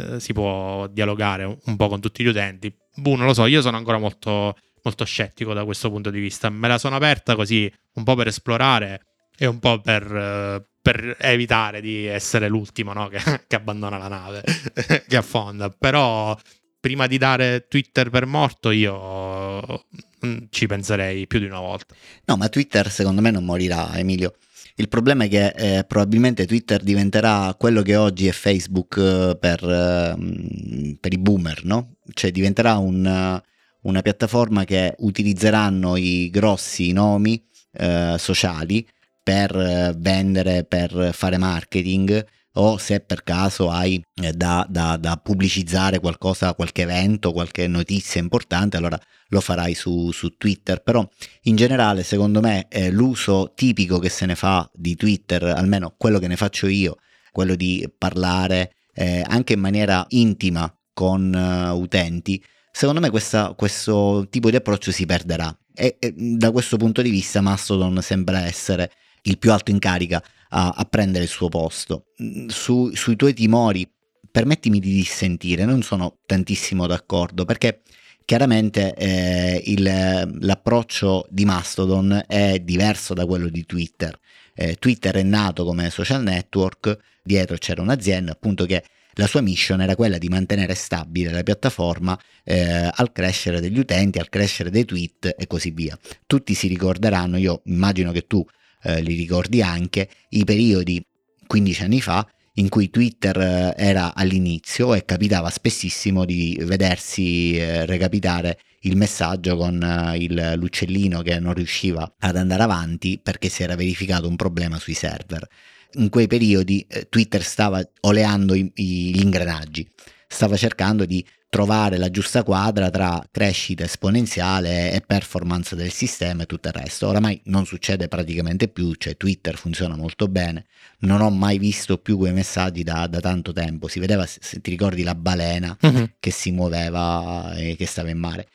eh, si può dialogare un po' con tutti gli utenti. Boh, non lo so, io sono ancora molto, molto scettico da questo punto di vista. Me la sono aperta così un po' per esplorare e un po' per, uh, per evitare di essere l'ultimo no? che, che, abbandona la nave, che affonda. Però prima di dare Twitter per morto io mm, ci penserei più di una volta. No, ma Twitter secondo me non morirà, Emilio. Il problema è che eh, probabilmente Twitter diventerà quello che oggi è Facebook eh, per, eh, per, i boomer, no? Cioè diventerà un, una piattaforma che utilizzeranno i grossi nomi eh, sociali per eh, vendere, per fare marketing o se per caso hai eh, da, da, da, pubblicizzare qualcosa, qualche evento, qualche notizia importante, allora lo farai su, su Twitter. Però in generale, secondo me, eh, l'uso tipico che se ne fa di Twitter, almeno quello che ne faccio io, quello di parlare eh, anche in maniera intima con uh, utenti, secondo me questa, questo tipo di approccio si perderà. E, e da questo punto di vista Mastodon sembra essere il più alto in carica a, a prendere il suo posto. Mm, su, sui tuoi timori, permettimi di dissentire, non sono tantissimo d'accordo perché chiaramente eh, il, l'approccio di Mastodon è diverso da quello di Twitter. Eh, Twitter è nato come social network, dietro c'era un'azienda appunto che la sua mission era quella di mantenere stabile la piattaforma eh, al crescere degli utenti, al crescere dei tweet e così via. Tutti si ricorderanno, io immagino che tu eh, li ricordi anche, i periodi 15 anni fa in cui Twitter eh, era all'inizio e capitava spessissimo di vedersi eh, recapitare il messaggio con eh, il, l'uccellino che non riusciva ad andare avanti perché si era verificato un problema sui server. In quei periodi eh, Twitter stava oleando i, i, gli ingranaggi, stava cercando di trovare la giusta quadra tra crescita esponenziale e performance del sistema e tutto il resto. Oramai non succede praticamente più, cioè Twitter funziona molto bene, non ho mai visto più quei messaggi da, da tanto tempo, si vedeva, se ti ricordi, la balena uh-huh. che si muoveva e che stava in mare.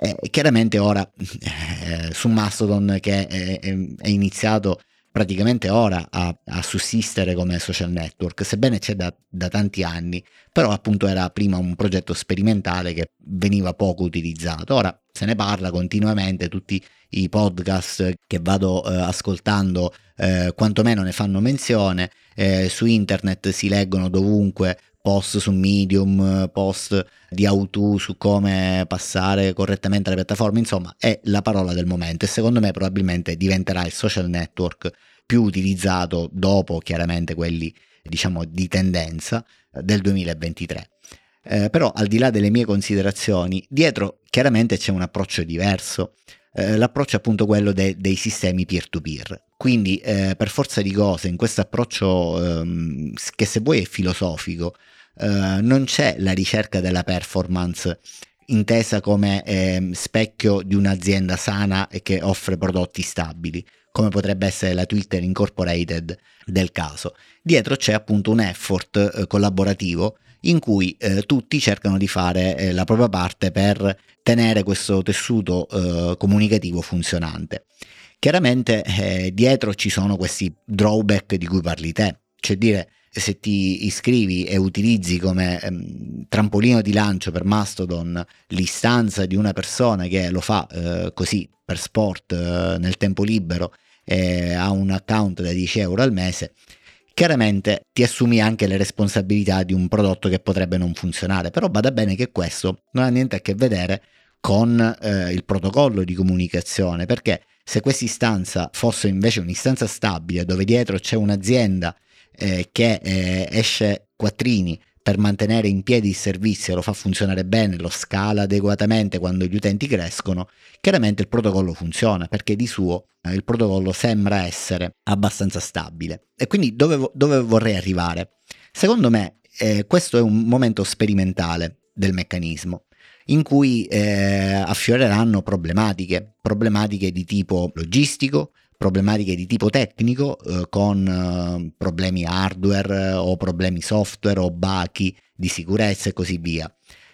Eh, chiaramente ora eh, su Mastodon che è, è, è iniziato praticamente ora a, a, sussistere come social network, sebbene c'è da, da, tanti anni, però appunto era prima un progetto sperimentale che veniva poco utilizzato. Ora se ne parla continuamente, tutti i podcast che vado eh, ascoltando eh, quantomeno ne fanno menzione, eh, su internet si leggono dovunque post su Medium, post di Auto su come passare correttamente alle piattaforme, insomma è la parola del momento e secondo me probabilmente diventerà il social network più utilizzato dopo chiaramente quelli diciamo di tendenza eh, del 2023. Eh, però al di là delle mie considerazioni, dietro chiaramente c'è un approccio diverso, eh, l'approccio è appunto quello de- dei sistemi peer-to-peer. Quindi eh, per forza di cose in questo approccio ehm, che se vuoi è filosofico, eh, non c'è la ricerca della performance intesa come eh, specchio di un'azienda sana e che offre prodotti stabili come potrebbe essere la Twitter Incorporated del caso. Dietro c'è appunto un effort eh, collaborativo in cui eh, tutti cercano di fare eh, la propria parte per tenere questo tessuto eh, comunicativo funzionante. Chiaramente eh, dietro ci sono questi drawback di cui parli te, cioè dire se ti iscrivi e utilizzi come ehm, trampolino di lancio per Mastodon l'istanza di una persona che lo fa eh, così per sport eh, nel tempo libero e ha un account da 10 euro al mese, chiaramente ti assumi anche le responsabilità di un prodotto che potrebbe non funzionare, però bada bene che questo non ha niente a che vedere con eh, il protocollo di comunicazione, perché se questa istanza fosse invece un'istanza stabile dove dietro c'è un'azienda eh, che eh, esce quattrini per mantenere in piedi il servizio, lo fa funzionare bene, lo scala adeguatamente quando gli utenti crescono, chiaramente il protocollo funziona perché di suo eh, il protocollo sembra essere abbastanza stabile. E quindi dove, dove vorrei arrivare? Secondo me eh, questo è un momento sperimentale del meccanismo in cui eh, affioreranno problematiche, problematiche di tipo logistico, problematiche di tipo tecnico eh, con eh, problemi hardware o problemi software o bachi di sicurezza e così via.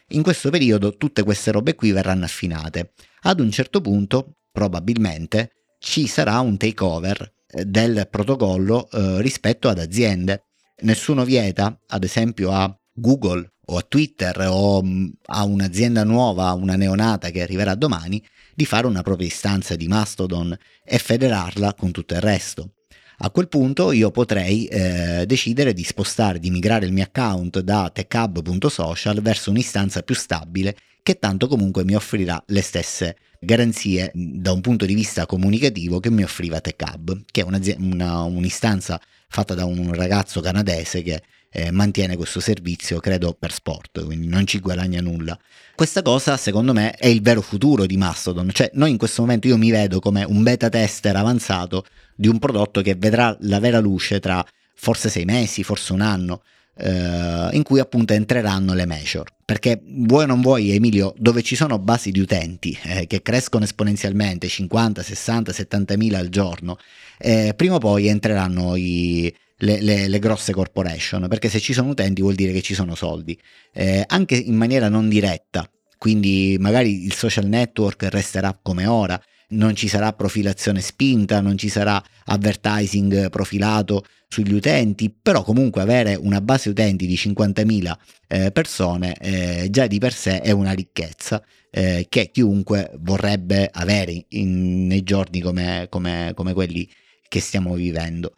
In questo periodo tutte queste robe qui verranno affinate. Ad un certo punto, probabilmente, ci sarà un takeover eh, del protocollo eh, rispetto ad aziende. Nessuno vieta, ad esempio, a Google o a Twitter o mm, a un'azienda nuova, una neonata che arriverà domani, di fare una propria istanza di Mastodon e federarla con tutto il resto. A quel punto io potrei eh, decidere di spostare, di migrare il mio account da techhub.social verso un'istanza più stabile che tanto comunque mi offrirà le stesse garanzie da un punto di vista comunicativo che mi offriva TechHub, che è una, un'istanza fatta da un ragazzo canadese che eh, mantiene questo servizio, credo, per sport, quindi non ci guadagna nulla. Questa cosa, secondo me, è il vero futuro di Mastodon, cioè noi in questo momento io mi vedo come un beta tester avanzato di un prodotto che vedrà la vera luce tra forse sei mesi, forse un anno, eh, in cui appunto entreranno le measure. Perché vuoi o non vuoi, Emilio, dove ci sono basi di utenti eh, che crescono esponenzialmente, 50, 60, 70 mila al giorno, eh, prima o poi entreranno i, le, le, le, grosse corporation, perché se ci sono utenti vuol dire che ci sono soldi, eh, anche in maniera non diretta, quindi magari il social network resterà come ora, non ci sarà profilazione spinta, non ci sarà advertising profilato sugli utenti, però comunque avere una base utenti di 50.000 eh, persone eh, già di per sé è una ricchezza eh, che chiunque vorrebbe avere in, nei giorni come, come, come quelli che stiamo vivendo.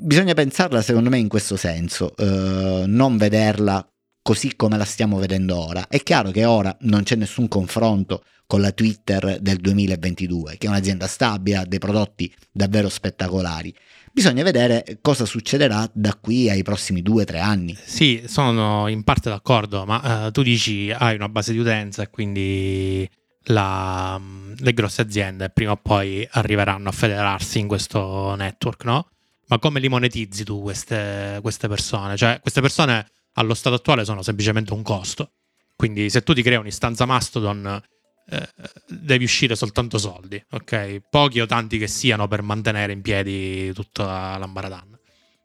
Bisogna pensarla secondo me in questo senso, eh, non vederla così come la stiamo vedendo ora. È chiaro che ora non c'è nessun confronto con la Twitter del 2022, che è un'azienda stabile, ha dei prodotti davvero spettacolari. Bisogna vedere cosa succederà da qui ai prossimi due o tre anni. Sì, sono in parte d'accordo, ma uh, tu dici hai una base di utenza e quindi la, le grosse aziende prima o poi arriveranno a federarsi in questo network, no? Ma come li monetizzi tu queste, queste persone? Cioè, queste persone allo stato attuale sono semplicemente un costo. Quindi se tu ti crei un'istanza Mastodon eh, devi uscire soltanto soldi, ok? Pochi o tanti che siano per mantenere in piedi tutta l'ambaradan.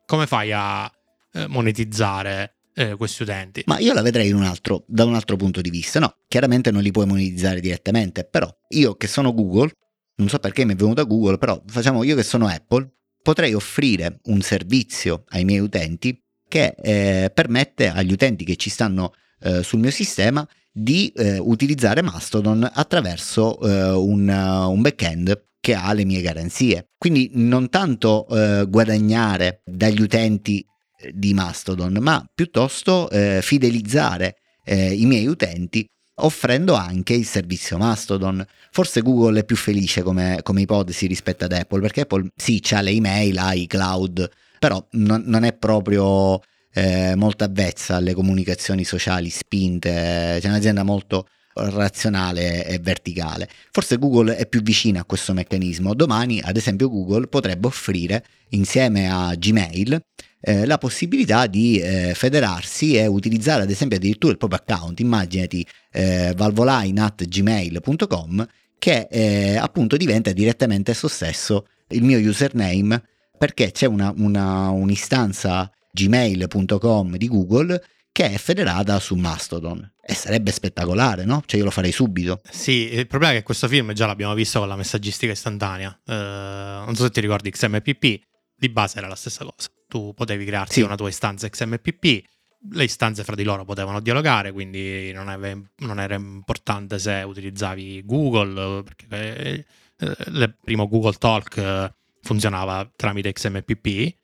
Come fai a eh, monetizzare eh, questi utenti? Ma io la vedrei un altro, da un altro punto di vista. No, chiaramente non li puoi monetizzare direttamente, però io che sono Google, non so perché mi è venuto a Google, però facciamo io che sono Apple, potrei offrire un servizio ai miei utenti che eh, permette agli utenti che ci stanno eh, sul mio sistema di eh, utilizzare Mastodon attraverso eh, un, un backend che ha le mie garanzie. Quindi non tanto eh, guadagnare dagli utenti eh, di Mastodon, ma piuttosto fidelizzare i miei utenti offrendo anche il servizio Mastodon. Forse Google è più felice come, come ipotesi rispetto ad Apple, perché Apple sì, ha le email, ha i cloud, però non, non è proprio eh, molto avvezza alle comunicazioni sociali spinte, c'è un'azienda molto razionale e verticale. Forse Google è più vicina a questo meccanismo. Domani, ad esempio, Google potrebbe offrire insieme a Gmail eh, la possibilità di eh, federarsi e utilizzare ad esempio addirittura il proprio account. Immaginati eh, valvoline.gmail.com che eh, appunto diventa direttamente esso stesso il mio username perché c'è una, una, un'istanza gmail.com di Google che è federata su Mastodon. E sarebbe spettacolare, no? Cioè io lo farei subito. Sì, il problema è che questo film già l'abbiamo visto con la messaggistica istantanea. Uh, non so se ti ricordi XMPP, di base era la stessa cosa. Tu potevi crearti sì. una tua istanza XMPP, le istanze fra di loro potevano dialogare, quindi non, ave- non era importante se utilizzavi Google, perché eh, il primo Google Talk eh, funzionava tramite XMPP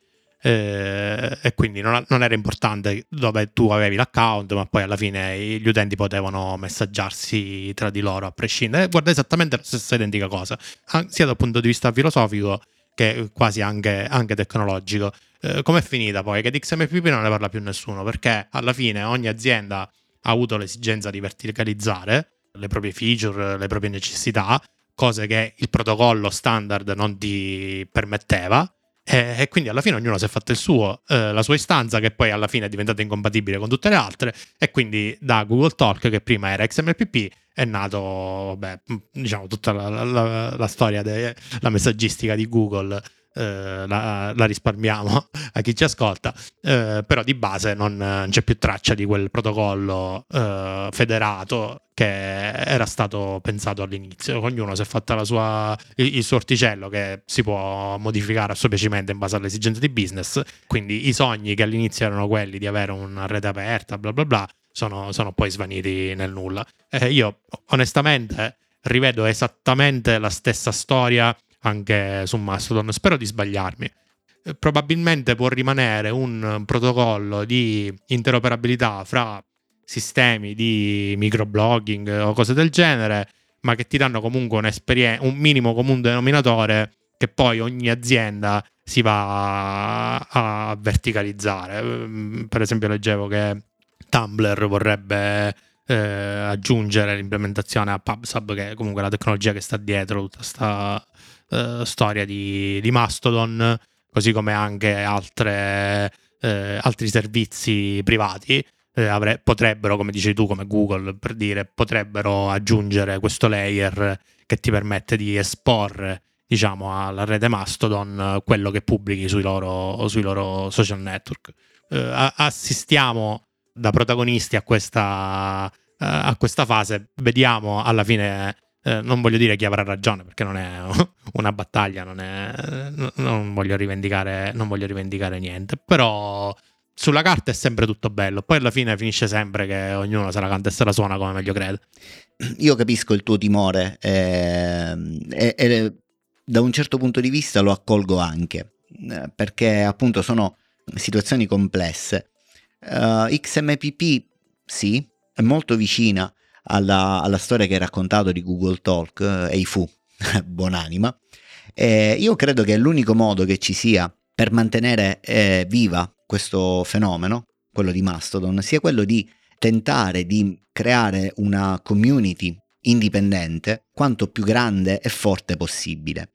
eh, e quindi non, non, era importante dove tu avevi l'account, ma poi alla fine gli utenti potevano messaggiarsi tra di loro a prescindere. Guarda esattamente la stessa identica cosa, sia dal punto di vista filosofico che quasi anche, anche tecnologico. Eh, com'è finita poi? Che di XMPP non ne parla più nessuno perché alla fine ogni azienda ha avuto l'esigenza di verticalizzare le proprie feature, le proprie necessità, cose che il protocollo standard non ti permetteva e, e, quindi alla fine ognuno si è fatto il suo, eh, la sua istanza che poi alla fine è diventata incompatibile con tutte le altre e quindi da Google Talk che prima era XMPP è nato, vabbè, diciamo tutta la, la, la storia della messaggistica di Google eh, la, la, risparmiamo a chi ci ascolta, eh, però di base non, non, c'è più traccia di quel protocollo eh, federato che era stato pensato all'inizio. Ognuno si è fatta sua, il, il, suo orticello che si può modificare a suo piacimento in base alle esigenze di business, quindi i sogni che all'inizio erano quelli di avere una rete aperta, bla bla bla, sono, sono poi svaniti nel nulla. io onestamente rivedo esattamente la stessa storia anche su Mastodon. Spero di sbagliarmi. Eh, probabilmente può rimanere un protocollo di interoperabilità fra sistemi di microblogging o cose del genere, ma che ti danno comunque un minimo comune denominatore che poi ogni azienda si va a verticalizzare. Mm, per esempio leggevo che Tumblr vorrebbe eh, aggiungere l'implementazione a PubSub, che è comunque la tecnologia che sta dietro tutta questa eh, storia di, di, Mastodon, così come anche altre, eh, altri servizi privati. Eh, avre- potrebbero, come dici tu, come Google, per dire, potrebbero aggiungere questo layer che ti permette di esporre diciamo alla rete Mastodon quello che pubblichi sui loro, sui loro social network. Eh, assistiamo da protagonisti a questa, a questa fase, vediamo alla fine eh, non voglio dire chi avrà ragione perché non è una battaglia, non, è, non, voglio non voglio rivendicare niente, però sulla carta è sempre tutto bello, poi alla fine finisce sempre che ognuno se la canta e se la suona come meglio crede. Io capisco il tuo timore eh, e, e da un certo punto di vista lo accolgo anche, eh, perché appunto sono situazioni complesse. Uh, XMPP sì, è molto vicina alla, alla storia che hai raccontato di Google Talk, eh, e i fu, buonanima, eh, io credo che l'unico modo che ci sia per mantenere eh, viva questo fenomeno, quello di Mastodon, sia quello di tentare di creare una community indipendente quanto più grande e forte possibile.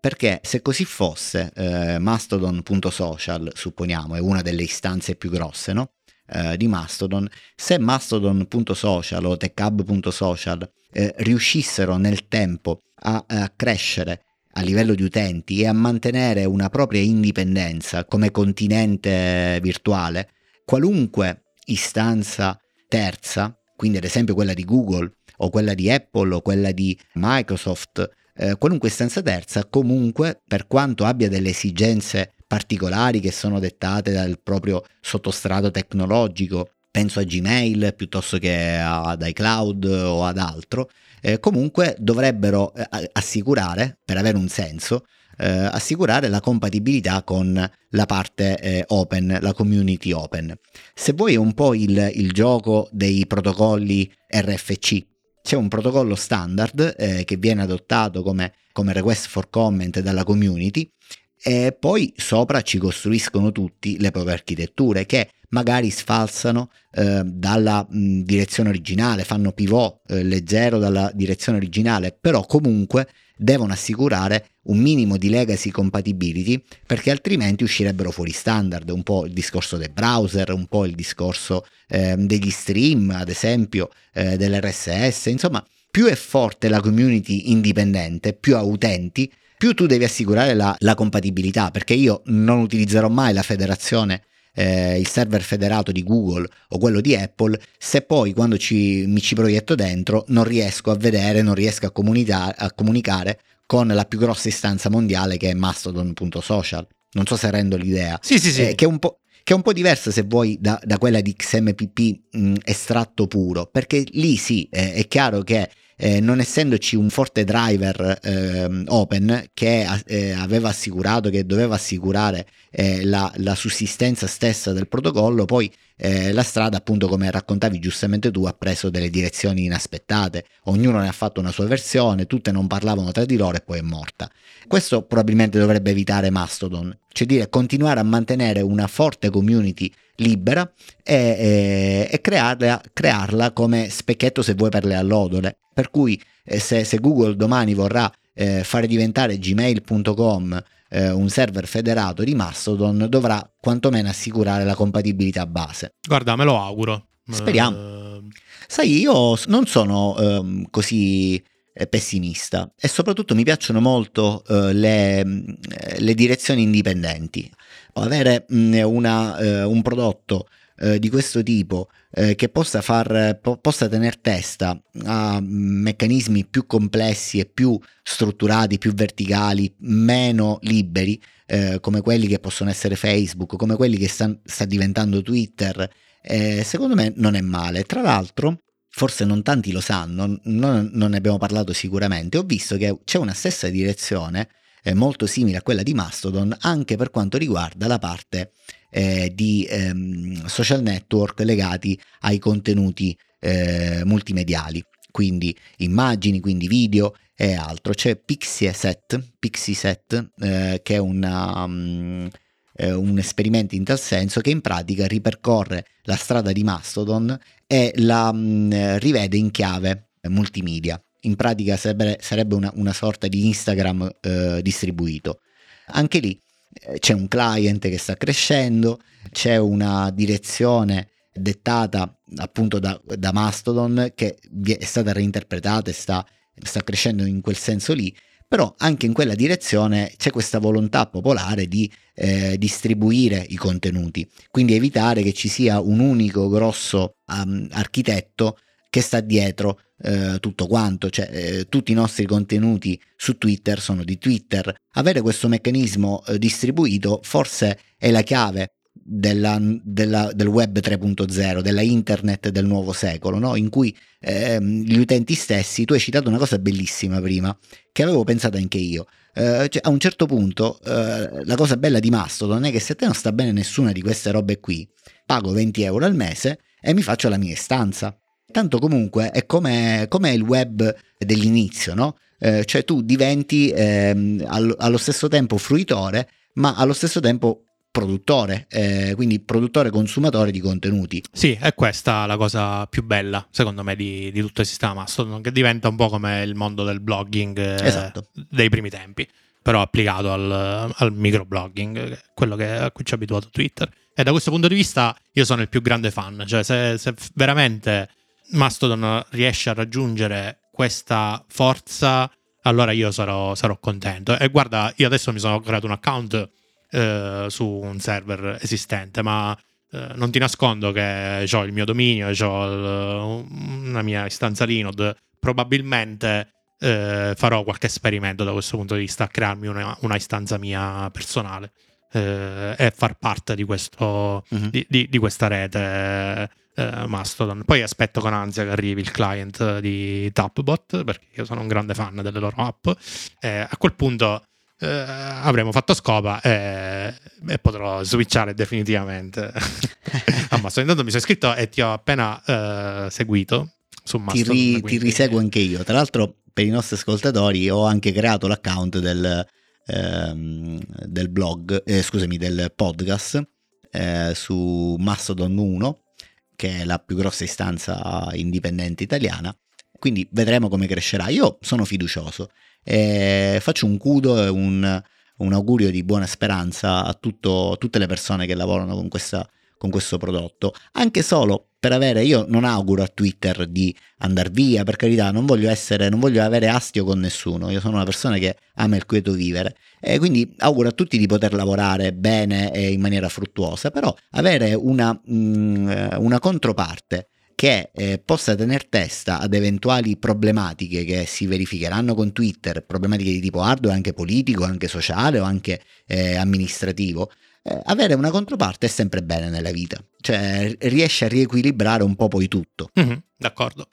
Perché se così fosse, eh, Mastodon.social, supponiamo, è una delle istanze più grosse, no? Eh, di Mastodon, se Mastodon.social o TechHub.social eh, riuscissero nel tempo a, a crescere a livello di utenti e a mantenere una propria indipendenza come continente virtuale, qualunque istanza terza, quindi ad esempio quella di Google o quella di Apple o quella di Microsoft, eh, qualunque istanza terza, comunque per quanto abbia delle esigenze particolari che sono dettate dal proprio sottostrato tecnologico, penso a Gmail piuttosto che ad iCloud o ad altro, eh, comunque dovrebbero eh, assicurare, per avere un senso, eh, assicurare la compatibilità con la parte eh, open, la community open. Se vuoi un po' il, il gioco dei protocolli RFC, c'è un protocollo standard eh, che viene adottato come, come request for comment dalla community e poi sopra ci costruiscono tutti le proprie architetture che magari sfalsano eh, dalla mh, direzione originale, fanno pivot eh, leggero dalla direzione originale, però comunque devono assicurare un minimo di legacy compatibility perché altrimenti uscirebbero fuori standard, un po' il discorso dei browser, un po' il discorso eh, degli stream, ad esempio, eh, dell'RSS, insomma, più è forte la community indipendente, più ha utenti, più tu devi assicurare la, la compatibilità, perché io non utilizzerò mai la federazione eh, il server federato di Google o quello di Apple, se poi quando ci, mi ci proietto dentro non riesco a vedere, non riesco a, a comunicare con la più grossa istanza mondiale che è Mastodon.social. Non so se rendo l'idea. Sì, sì, sì. Eh, che, è che, è un po', diversa se vuoi da, da quella di XMPP mh, estratto puro, perché lì sì, eh, è chiaro che eh, non essendoci un forte driver eh, open che eh, aveva assicurato, che doveva assicurare eh, la, la, sussistenza stessa del protocollo, poi eh, la strada, appunto, come raccontavi giustamente tu, ha preso delle direzioni inaspettate. Ognuno ne ha fatto una sua versione, tutte non parlavano tra di loro e poi è morta. Questo probabilmente dovrebbe evitare Mastodon, cioè dire continuare a mantenere una forte community libera e, e, e crearla, crearla, come specchietto se vuoi per le allodole. Per cui eh, se, se, Google domani vorrà eh, fare diventare gmail.com eh, un server federato di Mastodon, dovrà quantomeno assicurare la compatibilità base. Guarda, me lo auguro. Speriamo. Uh... Sai, io non sono ehm, così eh, pessimista e soprattutto mi piacciono molto uh, le, le direzioni indipendenti avere mh, una, eh, un prodotto eh, di questo tipo eh, che possa, far, po- possa tenere testa a meccanismi più complessi e più strutturati, più verticali, meno liberi, eh, come quelli che possono essere Facebook, come quelli che sta, sta diventando Twitter, eh, secondo me non è male. Tra l'altro, forse non tanti lo sanno, non, non ne abbiamo parlato sicuramente, ho visto che c'è una stessa direzione eh, molto simile a quella di Mastodon anche per quanto riguarda la parte eh, di ehm, social network legati ai contenuti eh, multimediali, quindi immagini, quindi video e altro. C'è Pixieset, Pixieset eh, che è una, um, un esperimento in tal senso che in pratica ripercorre la strada di Mastodon e la um, rivede in chiave multimedia in pratica sarebbe, sarebbe una, una, sorta di Instagram eh, distribuito. Anche lì c'è un client che sta crescendo, c'è una direzione dettata appunto da, da Mastodon che è stata reinterpretata e sta, sta crescendo in quel senso lì, però anche in quella direzione c'è questa volontà popolare di eh, distribuire i contenuti, quindi evitare che ci sia un unico grosso um, architetto che sta dietro eh, tutto quanto, cioè eh, tutti i nostri contenuti su Twitter sono di Twitter. Avere questo meccanismo eh, distribuito forse è la chiave della, della, del web 3.0, della internet del nuovo secolo, no? in cui ehm, gli utenti stessi, tu hai citato una cosa bellissima prima, che avevo pensato anche io. Uh, cioè, a un certo punto uh, la cosa bella di Mastodon è che se a te non sta bene nessuna di queste robe qui, pago 20 euro al mese e mi faccio la mia istanza. Tanto comunque è come, come il web dell'inizio, no? Eh, cioè tu diventi ehm, allo, allo, stesso tempo fruitore, ma allo stesso tempo produttore, eh, quindi produttore consumatore di contenuti. Sì, è questa la cosa più bella, secondo me, di, di tutto il sistema Mastodon, che diventa un po' come il mondo del blogging eh, esatto. dei primi tempi, però applicato al, al microblogging, quello che, a cui ci ha abituato Twitter. E da questo punto di vista io sono il più grande fan, cioè se, se veramente Mastodon riesce a raggiungere questa forza, allora io sarò, sarò contento. E guarda, io adesso mi sono creato un account eh, su un server esistente, ma eh, non ti nascondo che ho il mio dominio, ho una mia istanza Linode. Probabilmente eh, farò qualche esperimento da questo punto di vista, a crearmi una, una istanza mia personale eh, e far parte di, questo, mm-hmm. di, di, di questa rete eh, Mastodon. Poi aspetto con ansia che arrivi il client di Tapbot, perché io sono un grande fan delle loro app. Eh, a quel punto eh, avremo fatto scopa e, e potrò switchare definitivamente a Mastodon. Intanto mi sono iscritto e ti ho appena eh, seguito su Mastodon. Ti, ri, ti riseguo anche io. Tra l'altro, per i nostri ascoltatori, ho anche creato l'account del, ehm, del blog, eh, scusami, del podcast eh, su Mastodon 1 che è la più grossa istanza indipendente italiana. Quindi vedremo come crescerà. Io sono fiducioso e faccio un cudo e un, un augurio di buona speranza a tutto, tutte le persone che lavorano con questa, con questo prodotto, anche solo per avere, io non auguro a Twitter di andare via, per carità, non voglio essere, non voglio avere astio con nessuno, io sono una persona che ama il quieto vivere. E quindi auguro a tutti di poter lavorare bene e in maniera fruttuosa, però avere una, mh, mm, una controparte che eh, possa tenere testa ad eventuali problematiche che si verificheranno con Twitter, problematiche di tipo hardware, anche politico, anche sociale o anche eh, amministrativo, eh, avere una controparte è sempre bene nella vita, cioè riesce a riequilibrare un po' poi tutto. Mm-hmm, d'accordo.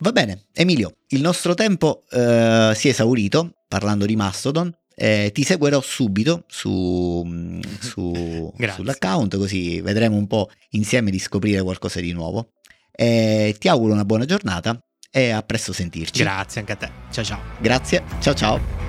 Va bene, Emilio, il nostro tempo eh, si è esaurito parlando di Mastodon. Eh, ti seguirò subito su, mm, su, sull'account, così vedremo un po' insieme di scoprire qualcosa di nuovo. Eh, ti auguro una buona giornata e a presto sentirci. Grazie anche a te. Ciao ciao. Grazie, ciao ciao.